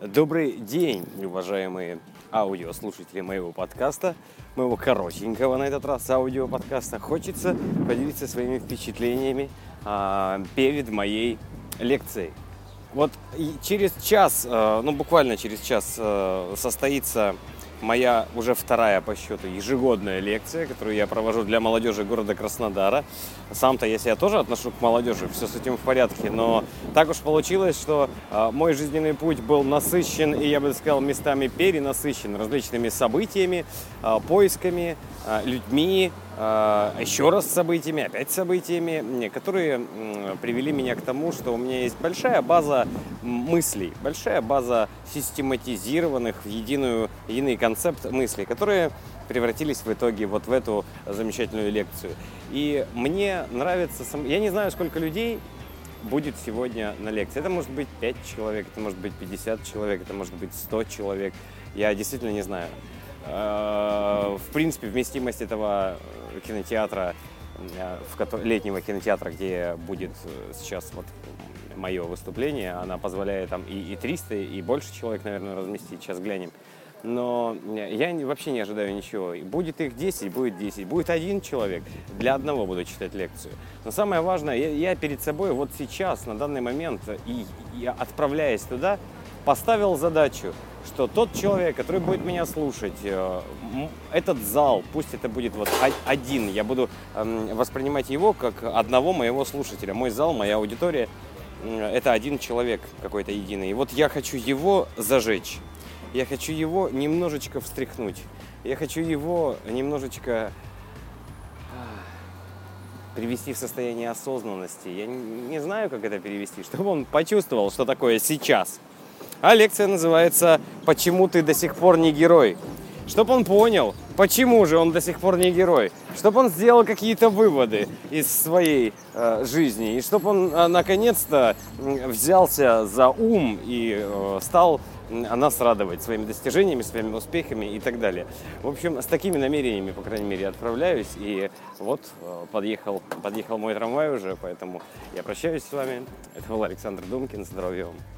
Добрый день, уважаемые аудиослушатели моего подкаста, моего коротенького на этот раз аудиоподкаста. Хочется поделиться своими впечатлениями а, перед моей лекцией. Вот через час, а, ну буквально через час а, состоится моя уже вторая по счету ежегодная лекция, которую я провожу для молодежи города Краснодара. Сам-то я себя тоже отношу к молодежи, все с этим в порядке, но так уж получилось, что э, мой жизненный путь был насыщен и, я бы сказал, местами перенасыщен различными событиями, э, поисками, э, людьми, а, еще раз событиями, опять событиями, которые привели меня к тому, что у меня есть большая база мыслей, большая база систематизированных в единую, единый концепт мыслей, которые превратились в итоге вот в эту замечательную лекцию. И мне нравится, я не знаю, сколько людей будет сегодня на лекции. Это может быть 5 человек, это может быть 50 человек, это может быть 100 человек. Я действительно не знаю. А, в принципе, вместимость этого кинотеатра, э, в летнего кинотеатра, где будет э, сейчас вот мое выступление, она позволяет там и, и 300, и больше человек, наверное, разместить. Сейчас глянем. Но я вообще не ожидаю ничего. Будет их 10, будет 10. Будет один человек. Для одного буду читать лекцию. Но самое важное, я, я перед собой вот сейчас, на данный момент, и, и отправляясь туда, поставил задачу что тот человек, который будет меня слушать, э, этот зал, пусть это будет вот один, я буду эм, воспринимать его как одного моего слушателя. Мой зал, моя аудитория, это один человек какой-то единый. И вот я хочу его зажечь. Я хочу его немножечко встряхнуть. Я хочу его немножечко привести в состояние осознанности. Я не знаю, как это перевести, чтобы он почувствовал, что такое сейчас. А лекция называется «Почему ты до сих пор не герой?». Чтобы он понял, почему же он до сих пор не герой. Чтобы он сделал какие-то выводы из своей э, жизни. И чтобы он э, наконец-то взялся за ум и э, стал нас радовать своими достижениями, своими успехами и так далее. В общем, с такими намерениями, по крайней мере, отправляюсь. И вот э, подъехал, подъехал мой трамвай уже, поэтому я прощаюсь с вами. Это был Александр Думкин. Здоровья вам.